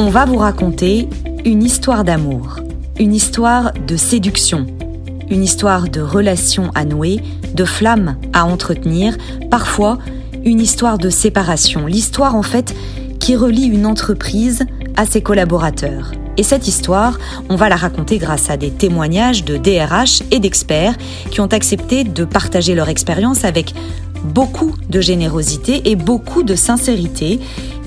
on va vous raconter une histoire d'amour, une histoire de séduction, une histoire de relations à nouer, de flammes à entretenir, parfois une histoire de séparation, l'histoire en fait qui relie une entreprise à ses collaborateurs. Et cette histoire, on va la raconter grâce à des témoignages de DRH et d'experts qui ont accepté de partager leur expérience avec beaucoup de générosité et beaucoup de sincérité.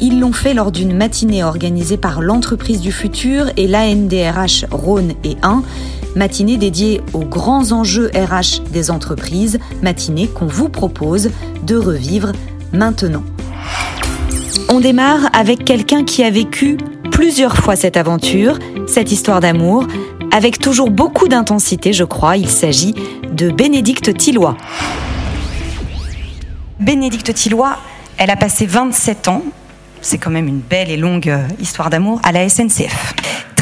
Ils l'ont fait lors d'une matinée organisée par l'entreprise du futur et l'ANDRH Rhône et 1, matinée dédiée aux grands enjeux RH des entreprises, matinée qu'on vous propose de revivre maintenant. On démarre avec quelqu'un qui a vécu plusieurs fois cette aventure, cette histoire d'amour, avec toujours beaucoup d'intensité, je crois. Il s'agit de Bénédicte Tillois. Bénédicte Tillois, elle a passé 27 ans, c'est quand même une belle et longue euh, histoire d'amour, à la SNCF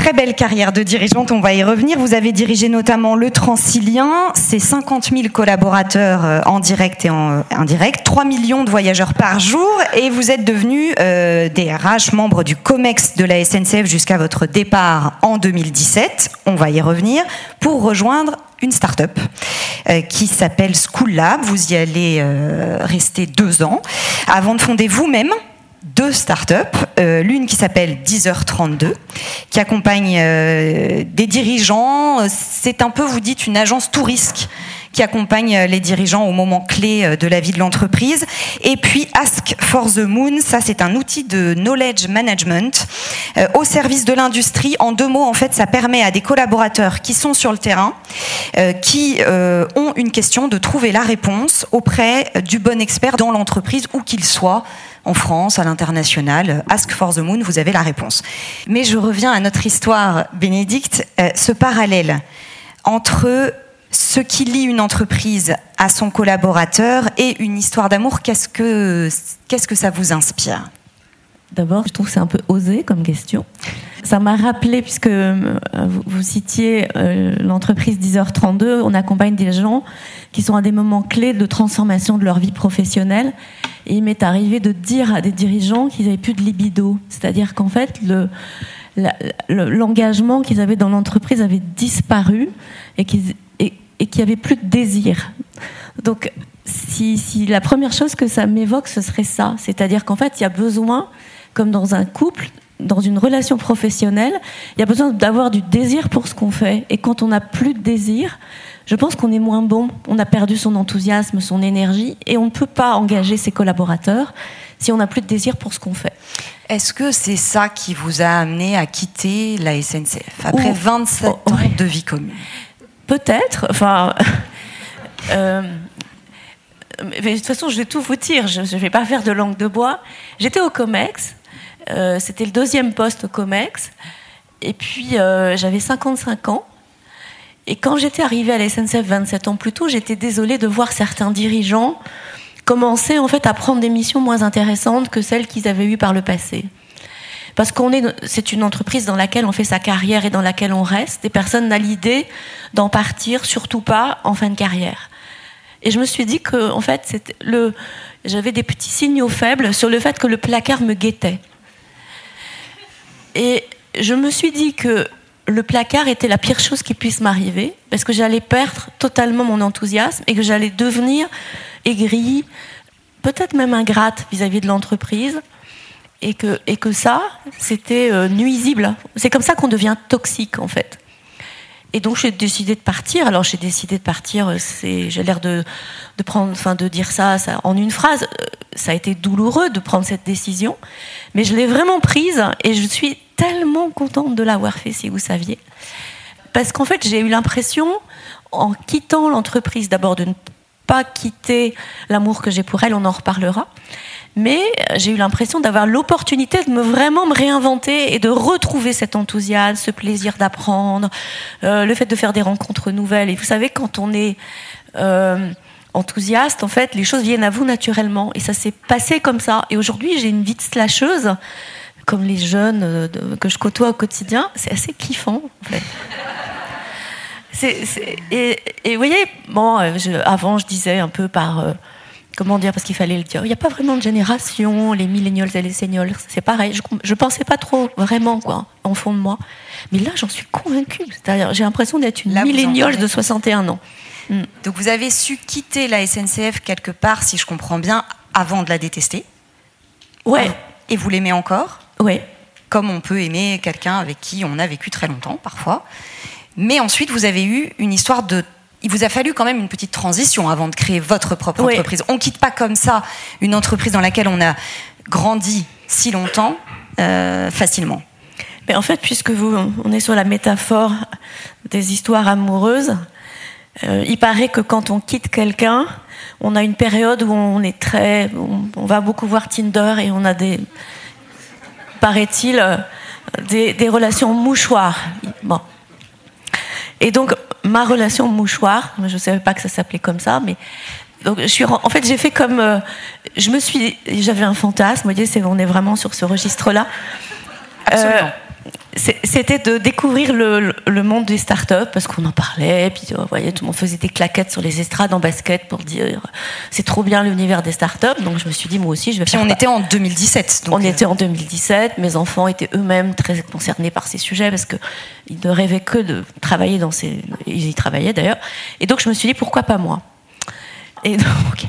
très belle carrière de dirigeante, on va y revenir. Vous avez dirigé notamment le Transilien, c'est 50 000 collaborateurs euh, en direct et en euh, indirect, 3 millions de voyageurs par jour, et vous êtes devenu euh, DRH, membre du COMEX de la SNCF jusqu'à votre départ en 2017, on va y revenir, pour rejoindre une start-up qui s'appelle School Lab. Vous y allez rester deux ans avant de fonder vous-même deux startups, euh, l'une qui s'appelle 10h32, qui accompagne euh, des dirigeants. C'est un peu, vous dites, une agence tout risque qui accompagne les dirigeants au moment clé euh, de la vie de l'entreprise. Et puis Ask for the Moon, ça c'est un outil de knowledge management au service de l'industrie. En deux mots, en fait, ça permet à des collaborateurs qui sont sur le terrain, qui ont une question, de trouver la réponse auprès du bon expert dans l'entreprise, où qu'il soit en France, à l'international. Ask for the Moon, vous avez la réponse. Mais je reviens à notre histoire, Bénédicte, euh, ce parallèle entre ce qui lie une entreprise à son collaborateur et une histoire d'amour, qu'est-ce que, qu'est-ce que ça vous inspire? D'abord, je trouve que c'est un peu osé comme question. Ça m'a rappelé, puisque euh, vous citiez euh, l'entreprise 10h32, on accompagne des gens qui sont à des moments clés de transformation de leur vie professionnelle. Et il m'est arrivé de dire à des dirigeants qu'ils n'avaient plus de libido. C'est-à-dire qu'en fait, le, l'engagement qu'ils avaient dans l'entreprise avait disparu et qu'il et, n'y avait plus de désir. Donc, si, la première chose que ça m'évoque, ce serait ça. C'est-à-dire qu'en fait, il y a besoin, comme dans un couple, dans une relation professionnelle, il y a besoin d'avoir du désir pour ce qu'on fait. Et quand on n'a plus de désir, je pense qu'on est moins bon. On a perdu son enthousiasme, son énergie, et on ne peut pas engager ses collaborateurs si on n'a plus de désir pour ce qu'on fait. Est-ce que c'est ça qui vous a amené à quitter la SNCF après 27 ans de vie commune? Peut-être. Enfin. Euh, mais de toute façon, je vais tout vous dire. Je ne vais pas faire de langue de bois. J'étais au COMEX. Euh, c'était le deuxième poste au COMEX. Et puis, euh, j'avais 55 ans. Et quand j'étais arrivée à la SNCF 27 ans plus tôt, j'étais désolée de voir certains dirigeants commencer en fait à prendre des missions moins intéressantes que celles qu'ils avaient eues par le passé. Parce qu'on est, c'est une entreprise dans laquelle on fait sa carrière et dans laquelle on reste. Et personne n'a l'idée d'en partir, surtout pas en fin de carrière. Et je me suis dit que, en fait, j'avais des petits signaux faibles sur le fait que le placard me guettait. Et je me suis dit que le placard était la pire chose qui puisse m'arriver, parce que j'allais perdre totalement mon enthousiasme et que j'allais devenir aigrie, peut-être même ingrate vis-à-vis de l'entreprise, et que, et que ça, c'était euh, nuisible. C'est comme ça qu'on devient toxique, en fait. Et donc j'ai décidé de partir. Alors j'ai décidé de partir. Euh, j'ai l'air de, de prendre, enfin de dire ça, ça, en une phrase. Ça a été douloureux de prendre cette décision, mais je l'ai vraiment prise et je suis tellement contente de l'avoir fait, si vous saviez. Parce qu'en fait, j'ai eu l'impression, en quittant l'entreprise, d'abord de ne pas quitter l'amour que j'ai pour elle, on en reparlera, mais j'ai eu l'impression d'avoir l'opportunité de me vraiment me réinventer et de retrouver cet enthousiasme, ce plaisir d'apprendre, euh, le fait de faire des rencontres nouvelles. Et vous savez, quand on est euh, enthousiaste, en fait, les choses viennent à vous naturellement. Et ça s'est passé comme ça. Et aujourd'hui, j'ai une vie de slasheuse comme les jeunes euh, que je côtoie au quotidien, c'est assez kiffant, en fait. et, vous voyez, bon, euh, avant, je disais un peu par, euh, comment dire, parce qu'il fallait le dire. Il n'y a pas vraiment de génération, les millennials et les seniors, c'est pareil. Je, ne pensais pas trop vraiment, quoi, en fond de moi. Mais là, j'en suis convaincue. C'est-à-dire, j'ai l'impression d'être une millennial de 61 ans. Mm. Donc vous avez su quitter la SNCF quelque part, si je comprends bien, avant de la détester. Ouais. Et vous l'aimez encore Ouais. Comme on peut aimer quelqu'un avec qui on a vécu très longtemps, parfois. Mais ensuite, vous avez eu une histoire de il vous a fallu quand même une petite transition avant de créer votre propre entreprise. On quitte pas comme ça une entreprise dans laquelle on a grandi si longtemps euh, facilement. Mais en fait, puisque vous, on est sur la métaphore des histoires amoureuses, euh, il paraît que quand on quitte quelqu'un, on a une période où on est très, on, va beaucoup voir Tinder et on a des, paraît-il, euh, des, relations mouchoirs. Bon. Et donc ma relation mouchoir, je ne savais pas que ça s'appelait comme ça, mais donc je suis, en fait j'ai fait comme, euh, je me suis, j'avais un fantasme, vous voyez, c'est, on est vraiment sur ce registre-là. Absolument c'était de découvrir le, monde des startups parce qu'on en parlait, puis vous voyez, tout le monde faisait des claquettes sur les estrades en basket pour dire c'est trop bien l'univers des startups. Donc je me suis dit moi aussi je vais. Puis on était en 2017. Donc on était en 2017. Mes enfants étaient eux-mêmes très concernés par ces sujets parce que ils ne rêvaient que de travailler dans ces. Ils y travaillaient d'ailleurs. Et donc je me suis dit pourquoi pas moi? Et donc,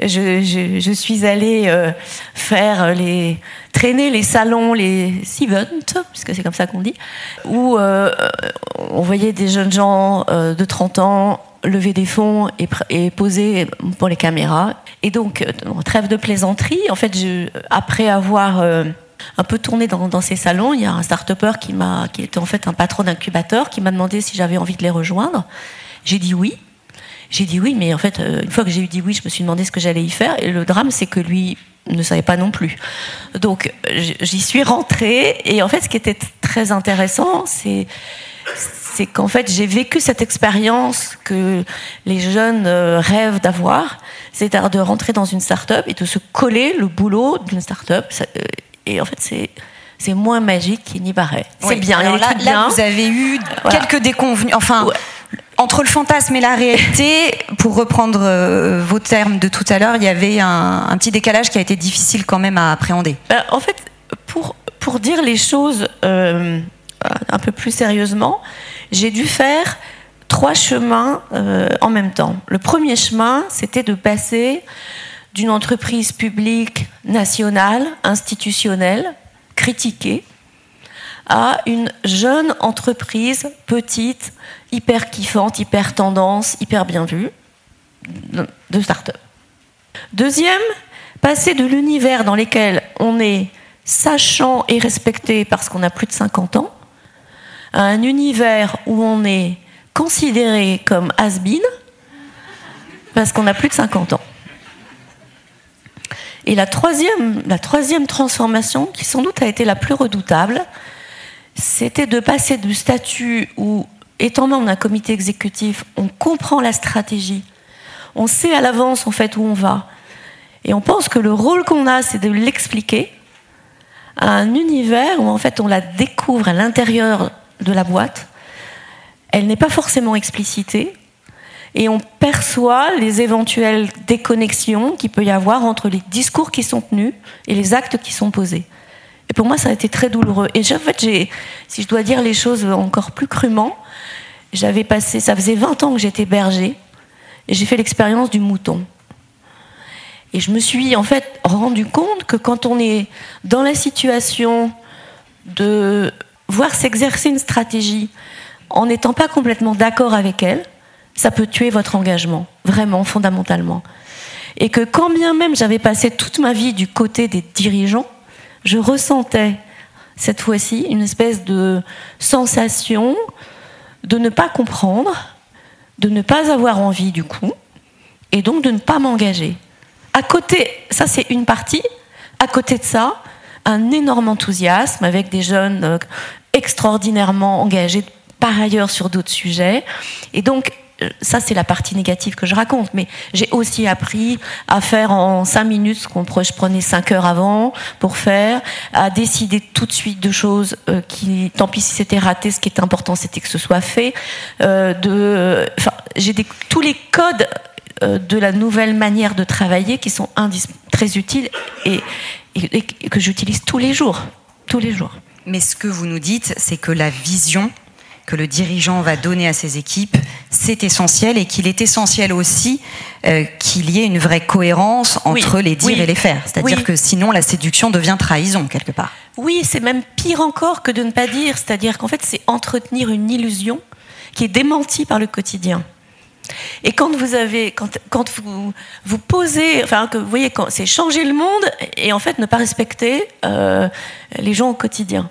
je, suis allée euh, faire les traîner les salons, les events, puisque c'est comme ça qu'on dit, où euh, on voyait des jeunes gens euh, de 30 ans lever des fonds et, poser pour les caméras. Et donc, trêve de plaisanterie, en fait, après avoir un peu tourné dans, ces salons, il y a un start-upper qui, qui était en fait un patron d'incubateur qui m'a demandé si j'avais envie de les rejoindre. J'ai dit oui. J'ai dit oui, mais en fait, euh, une fois que j'ai eu dit oui, je me suis demandé ce que j'allais y faire. Et le drame, c'est que lui ne savait pas non plus. Donc, j'y suis rentrée. Et en fait, ce qui était très intéressant, c'est c'est qu'en fait, j'ai vécu cette expérience que les jeunes euh, rêvent d'avoir, c'est-à-dire de rentrer dans une start-up et de se coller le boulot d'une start-up. Euh, et en fait, c'est c'est moins magique qu'il n'y paraît. C'est bien. Alors là, vous avez eu quelques déconvenus. Enfin, entre le fantasme et la réalité, pour reprendre euh, vos termes de tout à l'heure, il y avait un, petit décalage qui a été difficile quand même à appréhender. Ben, en fait, pour, pour dire les choses euh, un peu plus sérieusement, j'ai dû faire trois chemins euh, en même temps. Le premier chemin, c'était de passer d'une entreprise publique nationale, institutionnelle, critiquée, à une jeune entreprise petite, hyper kiffante, hyper tendance, hyper bien vue de start-up. Deuxième, passer de l'univers dans lequel on est sachant et respecté parce qu'on a plus de 50 ans, à un univers où on est considéré comme has-been parce qu'on a plus de 50 ans. Et la troisième, la troisième transformation, qui sans doute a été la plus redoutable, c'était de passer du statut où, étant membre d'un comité exécutif, on comprend la stratégie, on sait à l'avance en fait où on va, et on pense que le rôle qu'on a, c'est de l'expliquer à un univers où en fait on la découvre à l'intérieur de la boîte. Elle n'est pas forcément explicitée, et on perçoit les éventuelles déconnexions qu'il peut y avoir entre les discours qui sont tenus et les actes qui sont posés. Et pour moi, ça a été très douloureux. Et en fait, si je dois dire les choses encore plus crûment, j'avais passé, ça faisait 20 ans que j'étais berger, et j'ai fait l'expérience du mouton. Et je me suis en fait rendu compte que quand on est dans la situation de voir s'exercer une stratégie en n'étant pas complètement d'accord avec elle, ça peut tuer votre engagement, vraiment, fondamentalement. Et que quand bien même j'avais passé toute ma vie du côté des dirigeants, je ressentais cette fois-ci une espèce de sensation de ne pas comprendre, de ne pas avoir envie du coup, et donc de ne pas m'engager. À côté, ça c'est une partie, à côté de ça, un énorme enthousiasme avec des jeunes euh, extraordinairement engagés par ailleurs sur d'autres sujets. Et donc, ça c'est la partie négative que je raconte, mais j'ai aussi appris à faire en cinq minutes ce qu'on je prenais cinq heures avant pour faire, à décider tout de suite de choses euh, qui, tant pis si c'était raté, ce qui était important c'était que ce soit fait. Euh, de, j'ai tous les codes euh, de la nouvelle manière de travailler qui sont très utiles et, et que j'utilise tous les jours. Tous les jours. Mais ce que vous nous dites, c'est que la vision que le dirigeant va donner à ses équipes, c'est essentiel et qu'il est essentiel aussi euh, qu'il y ait une vraie cohérence entre les dire et les faire. C'est-à-dire que sinon la séduction devient trahison quelque part. Oui, c'est même pire encore que de ne pas dire. C'est-à-dire qu'en fait, c'est entretenir une illusion qui est démentie par le quotidien. Et quand vous avez, quand, quand vous vous posez, enfin que vous voyez, c'est changer le monde et en fait ne pas respecter euh, les gens au quotidien.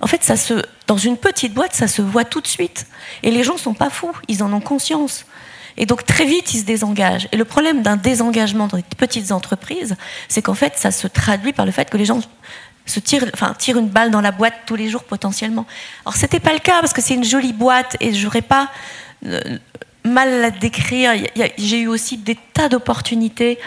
En fait, ça se, dans une petite boîte, ça se voit tout de suite. Et les gens sont pas fous, ils en ont conscience. Et donc très vite, ils se désengagent. Et le problème d'un désengagement dans les petites entreprises, c'est qu'en fait, ça se traduit par le fait que les gens se tirent, tirent une balle dans la boîte tous les jours potentiellement. Alors c'était pas le cas parce que c'est une jolie boîte et j'aurais pas euh, mal la décrire. J'ai eu aussi des tas d'opportunités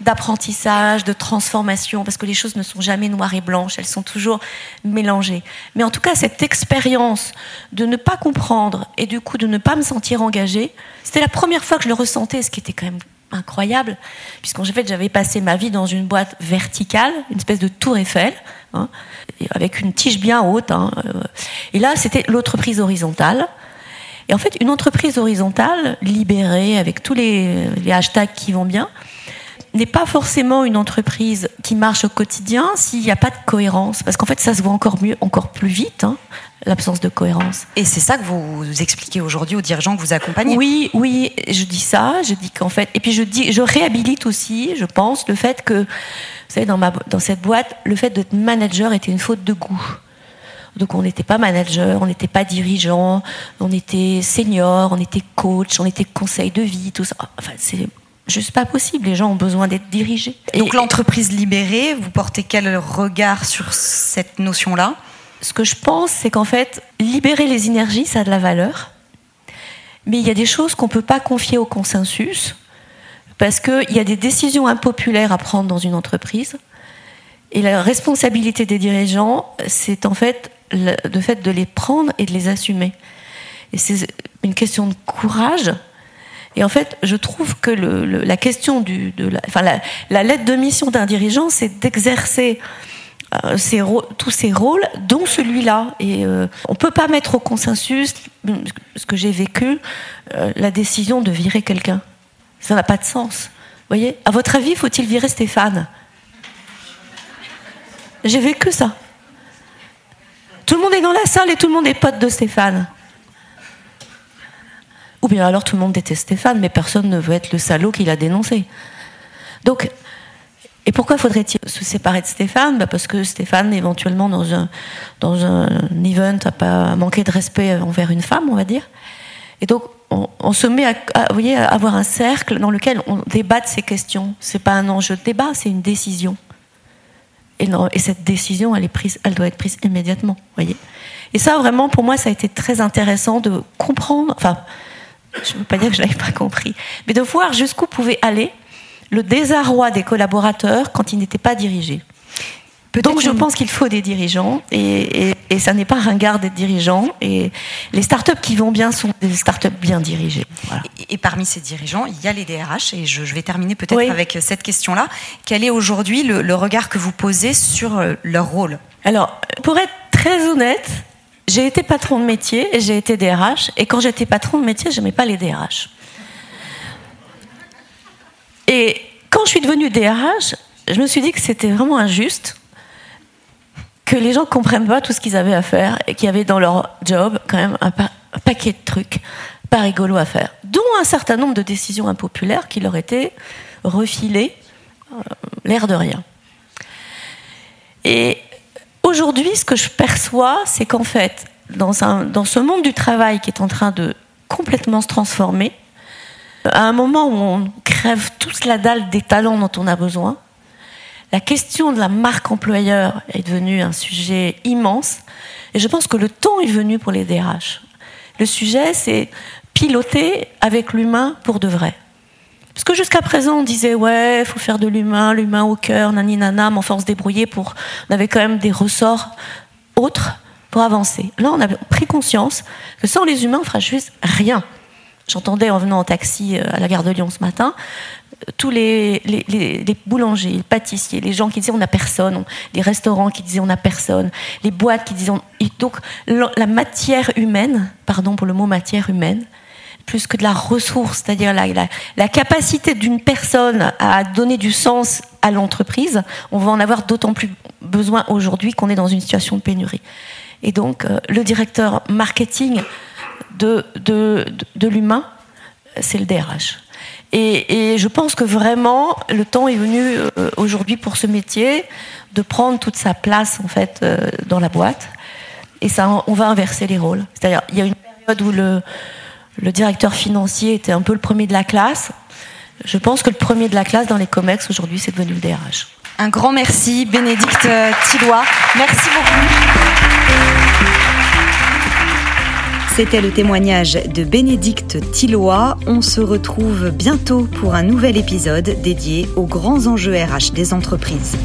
d'apprentissage, de transformation, parce que les choses ne sont jamais noires et blanches, elles sont toujours mélangées. Mais en tout cas, cette expérience de ne pas comprendre et du coup de ne pas me sentir engagée, c'était la première fois que je le ressentais, ce qui était quand même incroyable, puisqu'en fait j'avais passé ma vie dans une boîte verticale, une espèce de tour Eiffel, hein, avec une tige bien haute. Hein, euh. et là, c'était l'autre prise horizontale et en fait, une entreprise horizontale, libérée, avec tous les, hashtags qui vont bien, n'est pas forcément une entreprise qui marche au quotidien s'il n'y a pas de cohérence. Parce qu'en fait, ça se voit encore mieux, encore plus vite, hein, l'absence de cohérence. Et c'est ça que vous expliquez aujourd'hui aux dirigeants que vous accompagnez Oui, oui, je dis ça. Je dis qu'en fait, et puis je dis, je réhabilite aussi, je pense, le fait que, vous savez, dans, ma, dans cette boîte, le fait d'être manager était une faute de goût. Donc on n'était pas manager, on n'était pas dirigeant, on était senior, on était coach, on était conseil de vie, tout ça. Enfin, c'est juste pas possible. Les gens ont besoin d'être dirigés. Donc l'entreprise libérée, vous portez quel regard sur cette notion-là? Ce que je pense, c'est qu'en fait, libérer les énergies, ça a de la valeur. Mais il y a des choses qu'on ne peut pas confier au consensus, parce qu'il y a des décisions impopulaires à prendre dans une entreprise. Et la responsabilité des dirigeants, c'est en fait le, fait de les prendre et de les assumer. Et c'est une question de courage. Et en fait, je trouve que le, la question du, de la, enfin la, lettre de mission d'un dirigeant, c'est d'exercer euh, tous ces rôles, dont celui-là. Et euh, on peut pas mettre au consensus, ce que j'ai vécu, euh, la décision de virer quelqu'un. Ça n'a pas de sens. Vous voyez? À votre avis, faut-il virer Stéphane? J'ai vécu ça. Tout le monde est dans la salle et tout le monde est pote de Stéphane. Ou bien alors tout le monde déteste Stéphane, mais personne ne veut être le salaud qui l'a dénoncé. Donc, et pourquoi faudrait-il se séparer de Stéphane? Bah Parce que Stéphane, éventuellement, dans un, dans un event, pas manqué de respect envers une femme, on va dire. Et donc, on, se met à, vous voyez, à avoir un cercle dans lequel on débat de ces questions. C'est pas un enjeu de débat, c'est une décision. Et, et, cette décision, elle, est prise, elle doit être prise immédiatement. Voyez et ça, vraiment, pour moi, ça a été très intéressant de comprendre, enfin, je ne veux pas dire que je ne l'avais pas compris, mais de voir jusqu'où pouvait aller le désarroi des collaborateurs quand ils n'étaient pas dirigés. Donc je pense qu'il faut des dirigeants et, ça n'est pas ringard d'être dirigeant. Et les startups qui vont bien sont des startups bien dirigées. Et, parmi ces dirigeants, il y a les DRH et je, vais terminer peut-être avec cette question-là. Quel est aujourd'hui le, regard que vous posez sur euh, leur rôle? Alors, pour être très honnête, j'ai été patron de métier et j'ai été DRH. Et quand j'étais patron de métier, je n'aimais pas les DRH. Et quand je suis devenue DRH, je me suis dit que c'était vraiment injuste que les gens comprennent pas tout ce qu'ils avaient à faire et qu'il y avait dans leur job quand même un, paquet de trucs pas rigolos à faire, dont un certain nombre de décisions impopulaires qui leur étaient refilées, euh, l'air de rien. Et aujourd'hui, ce que je perçois, c'est qu'en fait, dans, dans ce monde du travail qui est en train de complètement se transformer, à un moment où on crève tous la dalle des talents dont on a besoin, la question de la marque employeur est devenue un sujet immense. Et je pense que le temps est venu pour les DRH. Le sujet, c'est piloter avec l'humain pour de vrai. Parce que jusqu'à présent, on disait, ouais, il faut faire de l'humain, l'humain au cœur, nani nana, mais enfin, on se débrouillait pour. On avait quand même des ressorts autres pour avancer. Là, on a pris conscience que sans les humains, on fera juste rien. j'entendais en venant en taxi à la gare de Lyon ce matin, tous les, les, boulangers, les pâtissiers, les gens qui disaient on n'a personne, les restaurants qui disaient on n'a personne, les boîtes qui disaient on... donc la matière humaine, pardon pour le mot matière humaine, plus que de la ressource, c'est-à-dire la, la, capacité d'une personne à donner du sens à l'entreprise, on va en avoir d'autant plus besoin aujourd'hui qu'on est dans une situation de pénurie. Et donc euh, le directeur marketing de, de, de l'humain, c'est le DRH. Et, je pense que vraiment, le temps est venu euh, aujourd'hui pour ce métier de prendre toute sa place en fait euh, dans la boîte. Et ça, on va inverser les rôles. C'est-à-dire, il y a une période où le, directeur financier était un peu le premier de la classe. Je pense que le premier de la classe dans les COMEX aujourd'hui, c'est devenu le DRH. Un grand merci, Bénédicte Tillois. Merci beaucoup. C'était le témoignage de Bénédicte Tillois. On se retrouve bientôt pour un nouvel épisode dédié aux grands enjeux RH des entreprises.